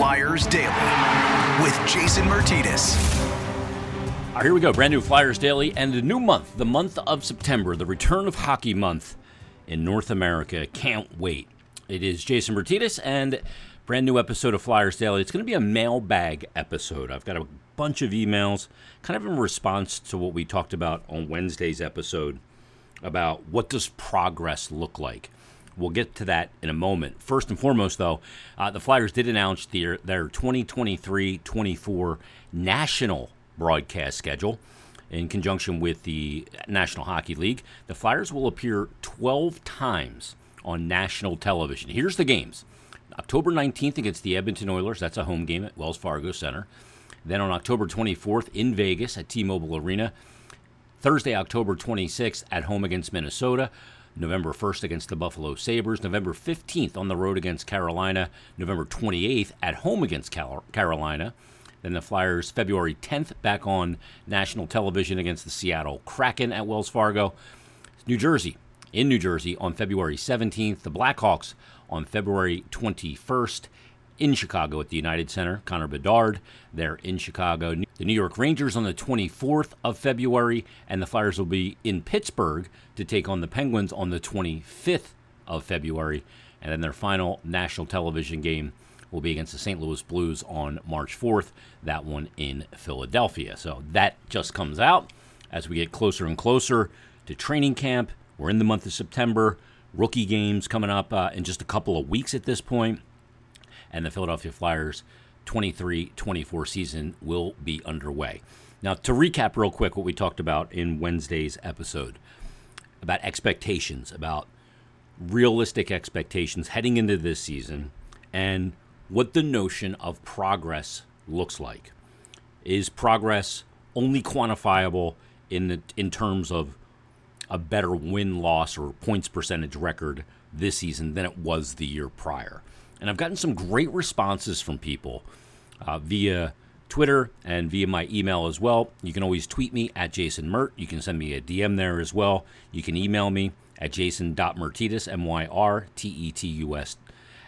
Flyers Daily with Jason right, here we go. Brand new Flyers Daily and a new month, the month of September, the return of hockey month in North America. Can't wait. It is Jason Myrtetus and brand new episode of Flyers Daily. It's going to be a mailbag episode. I've got a bunch of emails, kind of in response to what we talked about on Wednesday's episode about what does progress look like. We'll get to that in a moment. First and foremost, though, uh, the Flyers did announce their their 2023-24 national broadcast schedule in conjunction with the National Hockey League. The Flyers will appear 12 times on national television. Here's the games. October 19th against the Edmonton Oilers, that's a home game at Wells Fargo Center. Then on October 24th in Vegas at T-Mobile Arena. Thursday, October 26th at home against Minnesota. November 1st against the Buffalo Sabres, November 15th on the road against Carolina, November 28th at home against Carolina. Then the Flyers, February 10th, back on national television against the Seattle Kraken at Wells Fargo. New Jersey, in New Jersey on February 17th. The Blackhawks on February 21st in Chicago at the United Center. Connor Bedard there in Chicago. The New York Rangers on the 24th of February, and the Flyers will be in Pittsburgh to take on the Penguins on the 25th of February. And then their final national television game will be against the St. Louis Blues on March 4th, that one in Philadelphia. So that just comes out as we get closer and closer to training camp. We're in the month of September. Rookie games coming up uh, in just a couple of weeks at this point and the Philadelphia Flyers 23 24 season will be underway. Now, to recap real quick what we talked about in Wednesday's episode about expectations, about realistic expectations heading into this season, and what the notion of progress looks like. Is progress only quantifiable in the, in terms of a better win loss or points percentage record this season than it was the year prior? And I've gotten some great responses from people uh, via Twitter and via my email as well. You can always tweet me at Jason Mert. You can send me a DM there as well. You can email me at jason.myrtetus, M-Y-R-T-E-T-U-S,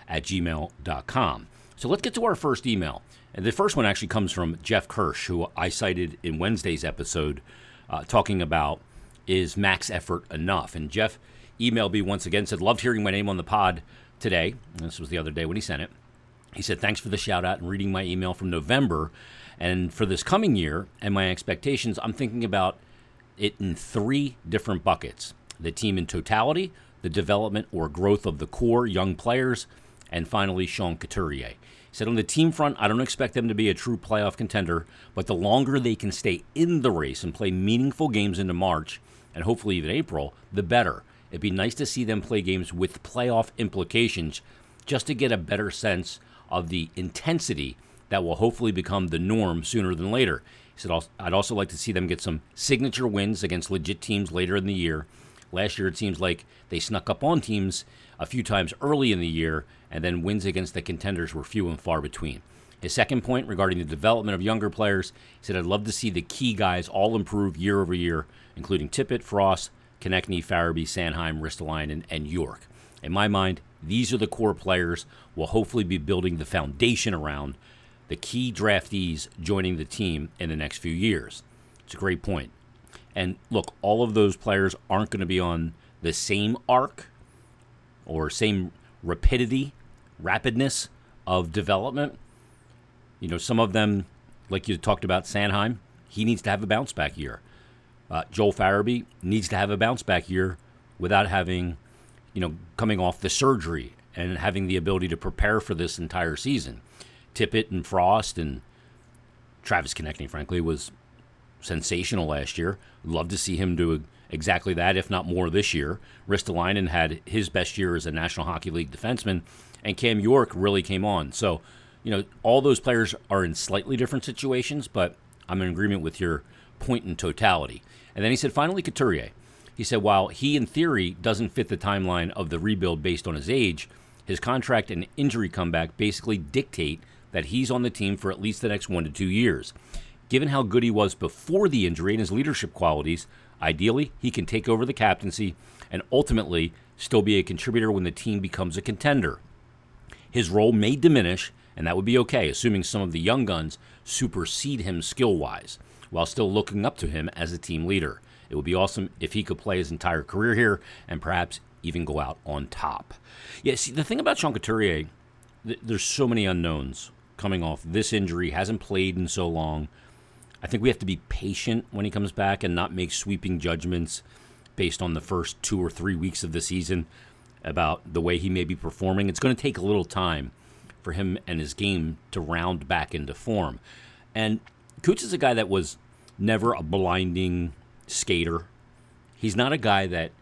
at gmail.com. So let's get to our first email. And the first one actually comes from Jeff Kirsch, who I cited in Wednesday's episode, uh, talking about is max effort enough? And Jeff emailed me once again, said, Loved hearing my name on the pod today. This was the other day when he sent it. He said, Thanks for the shout out and reading my email from November. And for this coming year and my expectations, I'm thinking about it in three different buckets the team in totality, the development or growth of the core young players, and finally, Sean Couturier. He said, On the team front, I don't expect them to be a true playoff contender, but the longer they can stay in the race and play meaningful games into March, and hopefully even April, the better. It'd be nice to see them play games with playoff implications just to get a better sense of the intensity that will hopefully become the norm sooner than later. He said, I'd also like to see them get some signature wins against legit teams later in the year. Last year, it seems like they snuck up on teams a few times early in the year, and then wins against the contenders were few and far between. His second point regarding the development of younger players, he said, I'd love to see the key guys all improve year over year, including Tippett, Frost, Konecny, Farabee, Sanheim, Ristolainen, and York. In my mind, these are the core players we'll hopefully be building the foundation around the key draftees joining the team in the next few years. It's a great point. And look, all of those players aren't going to be on the same arc or same rapidity, rapidness of development. You know, some of them, like you talked about Sanheim, he needs to have a bounce back year. Uh, Joel Farabee needs to have a bounce back year without having, you know, coming off the surgery and having the ability to prepare for this entire season. Tippett and Frost and Travis Konecny, frankly, was sensational last year. Love to see him do exactly that, if not more, this year. Ristolainen had his best year as a National Hockey League defenseman, and Cam York really came on. So, you know, all those players are in slightly different situations, but I'm in agreement with your point in totality. And then he said, finally, Couturier. He said, while he, in theory, doesn't fit the timeline of the rebuild based on his age, his contract and injury comeback basically dictate that he's on the team for at least the next one to two years. Given how good he was before the injury and his leadership qualities, ideally, he can take over the captaincy and ultimately still be a contributor when the team becomes a contender. His role may diminish And that would be okay, assuming some of the young guns supersede him skill wise, while still looking up to him as a team leader. It would be awesome if he could play his entire career here and perhaps even go out on top. Yeah, see, the thing about Sean Couturier, th- there's so many unknowns coming off this injury, hasn't played in so long. I think we have to be patient when he comes back and not make sweeping judgments based on the first two or three weeks of the season about the way he may be performing. It's going to take a little time for him and his game to round back into form. And Coots is a guy that was never a blinding skater. He's not a guy that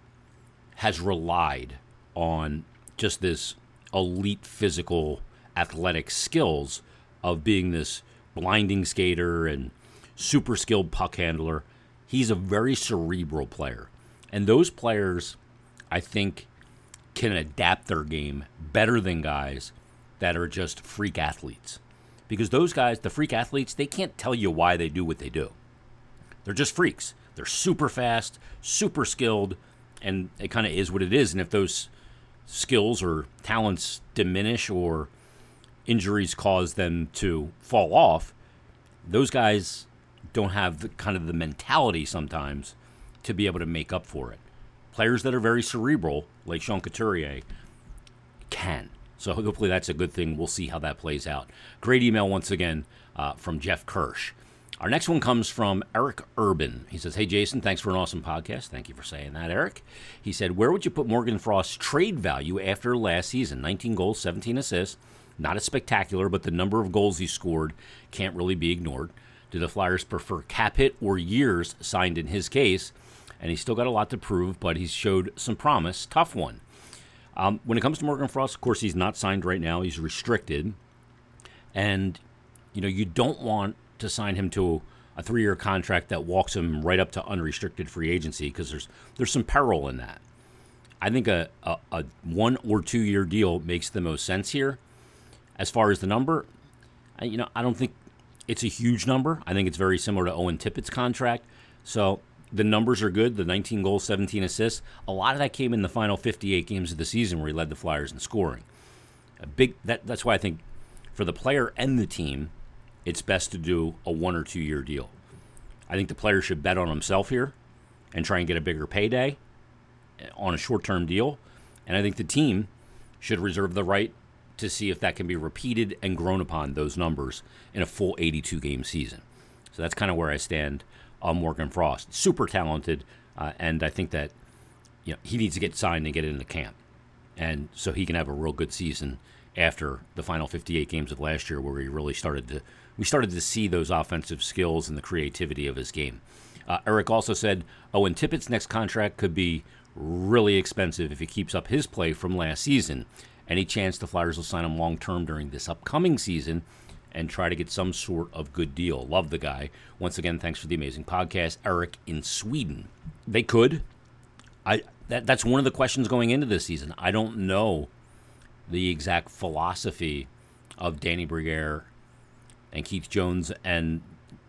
has relied on just this elite physical athletic skills of being this blinding skater and super skilled puck handler. He's a very cerebral player. And those players, I think, can adapt their game better than guys that are just freak athletes. Because those guys, the freak athletes, they can't tell you why they do what they do. They're just freaks. They're super fast, super skilled, and it kind of is what it is. And if those skills or talents diminish or injuries cause them to fall off, those guys don't have the kind of the mentality sometimes to be able to make up for it. Players that are very cerebral, like Sean Couturier, can. So hopefully that's a good thing. We'll see how that plays out. Great email once again uh, from Jeff Kirsch. Our next one comes from Eric Urban. He says, Hey, Jason, thanks for an awesome podcast. Thank you for saying that, Eric. He said, Where would you put Morgan Frost's trade value after last season? 19 goals, 17 assists. Not as spectacular, but the number of goals he scored can't really be ignored. Do the Flyers prefer cap hit or years signed in his case? And he's still got a lot to prove, but he's showed some promise. Tough one. Um, when it comes to Morgan Frost, of course, he's not signed right now. He's restricted. And, you know, you don't want to sign him to a three-year contract that walks him right up to unrestricted free agency because there's there's some peril in that. I think a, a, a one or two year deal makes the most sense here. As far as the number, I, you know, I don't think it's a huge number. I think it's very similar to Owen Tippett's contract. So the numbers are good. The 19 goals, 17 assists. A lot of that came in the final 58 games of the season where he led the Flyers in scoring. A big that that's why I think for the player and the team, it's best to do a one or two year deal. I think the player should bet on himself here and try and get a bigger payday on a short term deal. And I think the team should reserve the right to see if that can be repeated and grown upon those numbers in a full 82 game season. So that's kind of where I stand on Morgan Frost. Super talented, uh, and I think that you know he needs to get signed and get into camp, and so he can have a real good season after the final 58 games of last year, where he really started to we started to see those offensive skills and the creativity of his game. Uh, Eric also said Owen Tippett's next contract could be really expensive if he keeps up his play from last season. Any chance the Flyers will sign him long term during this upcoming season and try to get some sort of good deal? Love the guy. Once again, thanks for the amazing podcast, Eric in Sweden. They could. I that, that's one of the questions going into this season. I don't know the exact philosophy of Danny Briere and Keith Jones and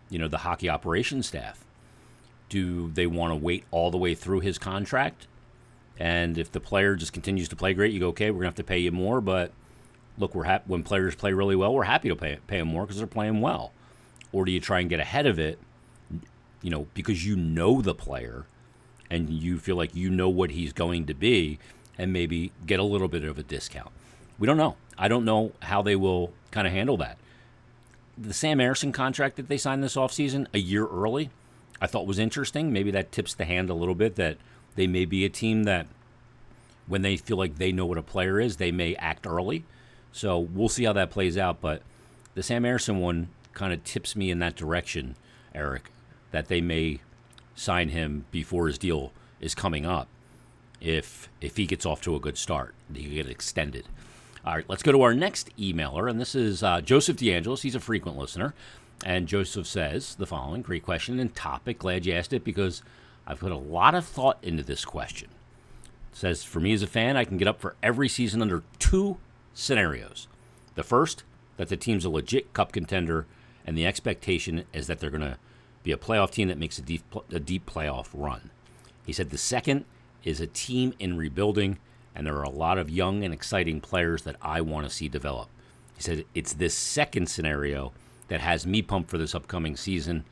you know the hockey operations staff. Do they want to wait all the way through his contract? And if the player just continues to play great, you go, okay, we're gonna have to pay you more. But look, we're happy when players play really well. We're happy to pay pay them more because they're playing well. Or do you try and get ahead of it? You know, because you know the player, and you feel like you know what he's going to be, and maybe get a little bit of a discount. We don't know. I don't know how they will kind of handle that. The Sam Ersson contract that they signed this offseason a year early, I thought was interesting. Maybe that tips the hand a little bit that they may be a team that when they feel like they know what a player is, they may act early. So we'll see how that plays out. But the Sam Ersson one kind of tips me in that direction, Eric, that they may sign him before his deal is coming up if if he gets off to a good start. He get extended. All right, let's go to our next emailer, and this is uh, Joseph DeAngelis. He's a frequent listener. And Joseph says the following great question and topic. Glad you asked it because I've put a lot of thought into this question. It says, For me as a fan, I can get up for every season under two scenarios. The first, that the team's a legit cup contender, and the expectation is that they're going to be a playoff team that makes a deep, a deep playoff run. He said the second is a team in rebuilding, and there are a lot of young and exciting players that I want to see develop. He said, It's this second scenario that has me pumped for this upcoming season.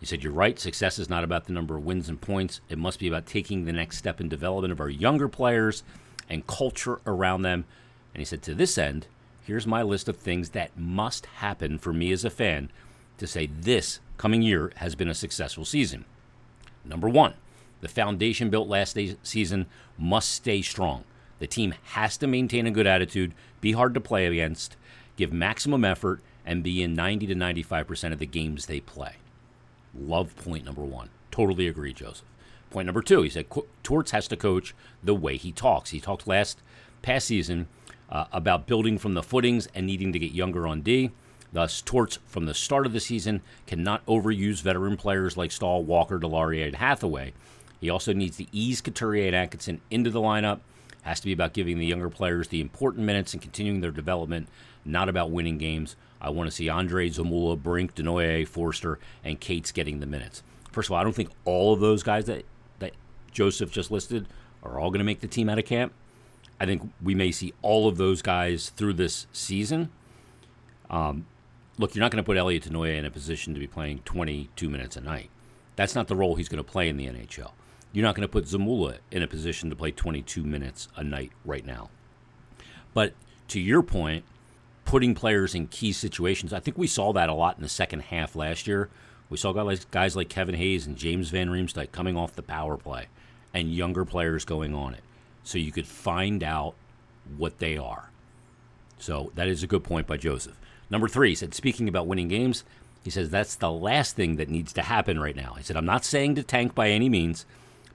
He said, You're right. Success is not about the number of wins and points. It must be about taking the next step in development of our younger players and culture around them. And he said, To this end, here's my list of things that must happen for me as a fan to say this coming year has been a successful season. Number one, the foundation built last season must stay strong. The team has to maintain a good attitude, be hard to play against, give maximum effort, and be in 90 to 95% of the games they play. Love point number one. Totally agree, Joseph. Point number two, he said Torts has to coach the way he talks. He talked last past season uh, about building from the footings and needing to get younger on D. Thus, Torts from the start of the season cannot overuse veteran players like Staal, Walker, Deslauriers, and Hathaway. He also needs to ease Couturier and Atkinson into the lineup. Has to be about giving the younger players the important minutes and continuing their development, not about winning games. I want to see Andrae, Zamula, Brink, Desnoyers, Foerster, and Cates getting the minutes. First of all, I don't think all of those guys that, that Joseph just listed are all going to make the team out of camp. I think we may see all of those guys through this season. Um, look, you're not going to put Elliot Desnoyers in a position to be playing 22 minutes a night. That's not the role he's going to play in the NHL. You're not going to put Zamula in a position to play 22 minutes a night right now. But to your point, putting players in key situations, I think we saw that a lot in the second half last year. We saw guys, guys like Kevin Hayes and James Van Riemsdyk coming off the power play and younger players going on it. So you could find out what they are. So that is a good point by Joseph. Number three, he said, speaking about winning games, he says that's the last thing that needs to happen right now. He said, I'm not saying to tank by any means,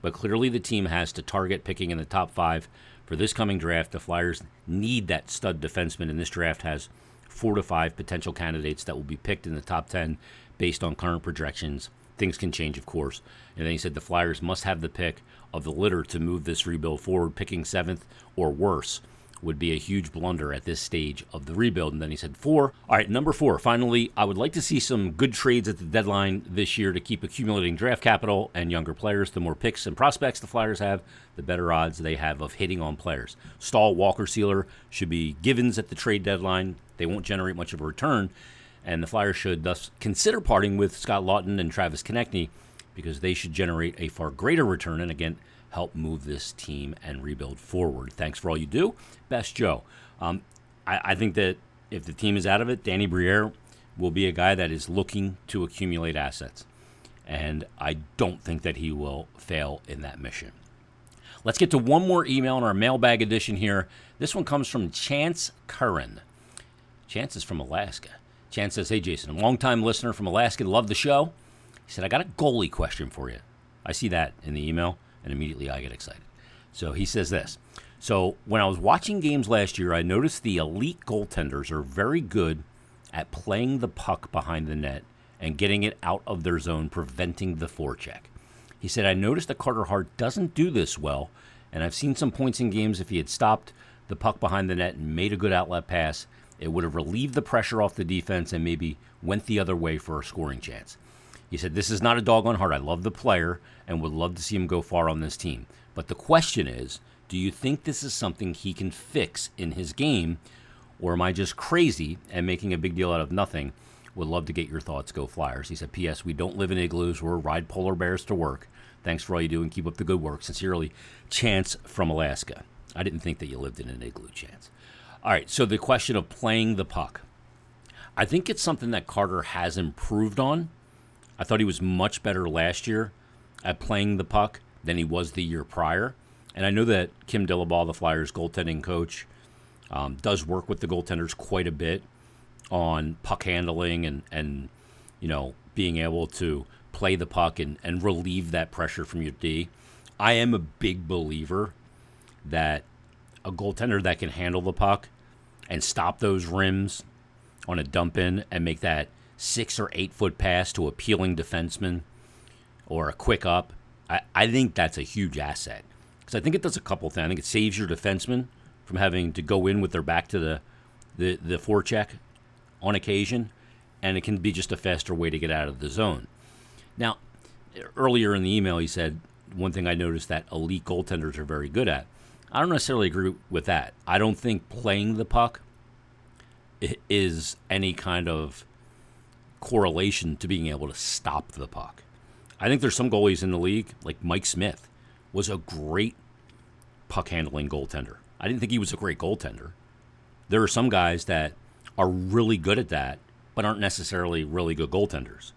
but clearly the team has to target picking in the top five for this coming draft. The Flyers need that stud defenseman, and this draft has four to five potential candidates that will be picked in the top 10 based on current projections. Things can change, of course. And then he said the Flyers must have the pick of the litter to move this rebuild forward, picking seventh or worse would be a huge blunder at this stage of the rebuild. And then he said four. All right, number four. Finally, I would like to see some good trades at the deadline this year to keep accumulating draft capital and younger players. The more picks and prospects the Flyers have, the better odds they have of hitting on players. Staal, Walker, Seeler should be givens at the trade deadline. They won't generate much of a return. And the Flyers should thus consider parting with Scott Laughton and Travis Konecny because they should generate a far greater return. And again, help move this team and rebuild forward. Thanks for all you do. Best Joe. Um, I, I, think that if the team is out of it, Danny Briere will be a guy that is looking to accumulate assets. And I don't think that he will fail in that mission. Let's get to one more email in our mailbag edition here. This one comes from Chance Curran. Chance is from Alaska. Chance says, Hey, Jason, a longtime listener from Alaska, love the show. He said, I got a goalie question for you. I see that in the email and immediately I get excited. So he says this. So when I was watching games last year, I noticed the elite goaltenders are very good at playing the puck behind the net and getting it out of their zone, preventing the forecheck. He said, I noticed that Carter Hart doesn't do this well, and I've seen some points in games if he had stopped the puck behind the net and made a good outlet pass, it would have relieved the pressure off the defense and maybe went the other way for a scoring chance. He said, This is not a dog on Hart. I love the player and would love to see him go far on this team. But the question is, do you think this is something he can fix in his game, or am I just crazy and making a big deal out of nothing? Would love to get your thoughts. Go Flyers. He said, P.S. We don't live in igloos. We're ride polar bears to work. Thanks for all you do and keep up the good work. Sincerely, Chance from Alaska. I didn't think that you lived in an igloo, Chance. All right, so the question of playing the puck. I think it's something that Carter has improved on I thought he was much better last year at playing the puck than he was the year prior. And I know that Kim Dillabaugh, the Flyers goaltending coach, um, does work with the goaltenders quite a bit on puck handling and, and you know, being able to play the puck and, and relieve that pressure from your D. I am a big believer that a goaltender that can handle the puck and stop those rims on a dump in and make that – six or eight foot pass to a peeling defenseman or a quick up, I, I think that's a huge asset. Because I think it does a couple things. I think it saves your defenseman from having to go in with their back to the, the, the forecheck on occasion, and it can be just a faster way to get out of the zone. Now, earlier in the email, he said one thing I noticed that elite goaltenders are very good at. I don't necessarily agree with that. I don't think playing the puck is any kind of correlation to being able to stop the puck. I think there's some goalies in the league, like Mike Smith, was a great puck handling goaltender. I didn't think he was a great goaltender. There are some guys that are really good at that, but aren't necessarily really good goaltenders.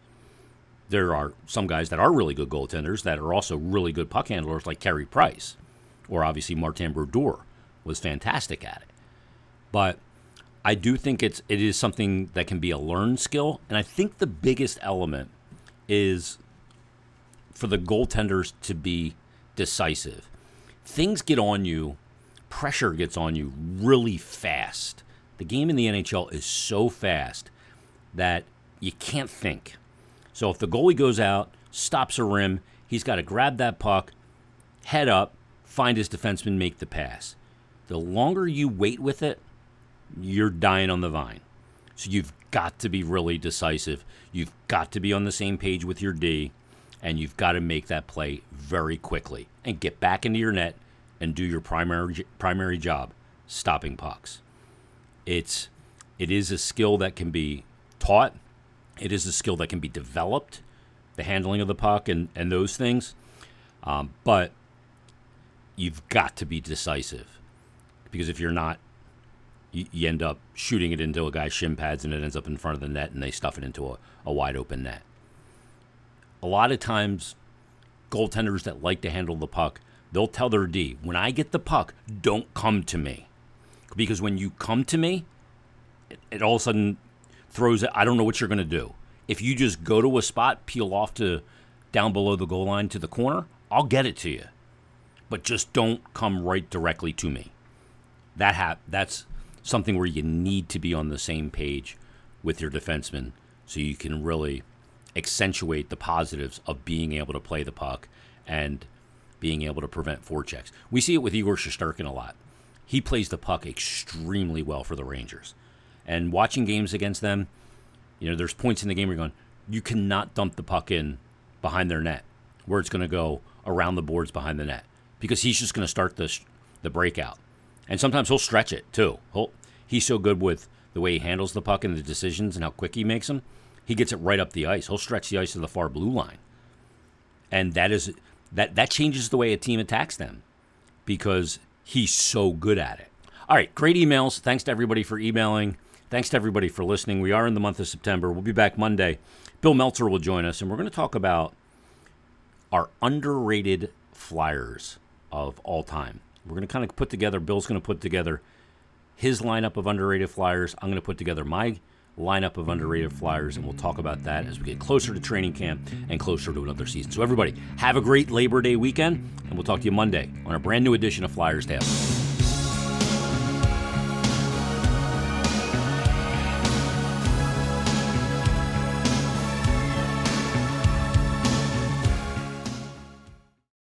There are some guys that are really good goaltenders that are also really good puck handlers, like Carey Price, or obviously Martin Brodeur was fantastic at it. But I do think it's it is something that can be a learned skill, and I think the biggest element is for the goaltenders to be decisive. Things get on you, pressure gets on you really fast. The game in the NHL is so fast that you can't think. So if the goalie goes out, stops a rim, he's got to grab that puck, head up, find his defenseman, make the pass. The longer you wait with it, you're dying on the vine. So you've got to be really decisive. You've got to be on the same page with your D, and you've got to make that play very quickly and get back into your net and do your primary primary job, stopping pucks. It's it is a skill that can be taught. It is a skill that can be developed, the handling of the puck and, and those things. Um, but you've got to be decisive because if you're not, you, you, end up shooting it into a guy's shin pads and it ends up in front of the net and they stuff it into a, a wide open net. A lot of times, goaltenders that like to handle the puck, they'll tell their D, when I get the puck, don't come to me. Because when you come to me, it, it all of a sudden throws it. I don't know what you're going to do. If you just go to a spot, peel off to down below the goal line to the corner, I'll get it to you. But just don't come right directly to me. That ha- that's something where you need to be on the same page with your defenseman so you can really accentuate the positives of being able to play the puck and being able to prevent forechecks. We see it with Igor Shesterkin a lot. He plays the puck extremely well for the Rangers. And watching games against them, you know, there's points in the game where you're going, you cannot dump the puck in behind their net where it's going to go around the boards behind the net because he's just going to start the, the breakout. And sometimes he'll stretch it too. He'll, he's so good with the way he handles the puck and the decisions and how quick he makes them. He gets it right up the ice. He'll stretch the ice to the far blue line. And that is that that changes the way a team attacks them because he's so good at it. All right, great emails. Thanks to everybody for emailing. Thanks to everybody for listening. We are in the month of September. We'll be back Monday. Bill Meltzer will join us, and we're going to talk about our underrated flyers of all time. We're going to kind of put together, Bill's going to put together his lineup of underrated flyers. I'm going to put together my lineup of underrated flyers, and we'll talk about that as we get closer to training camp and closer to another season. So, everybody, have a great Labor Day weekend, and we'll talk to you Monday on a brand new edition of Flyers Daily.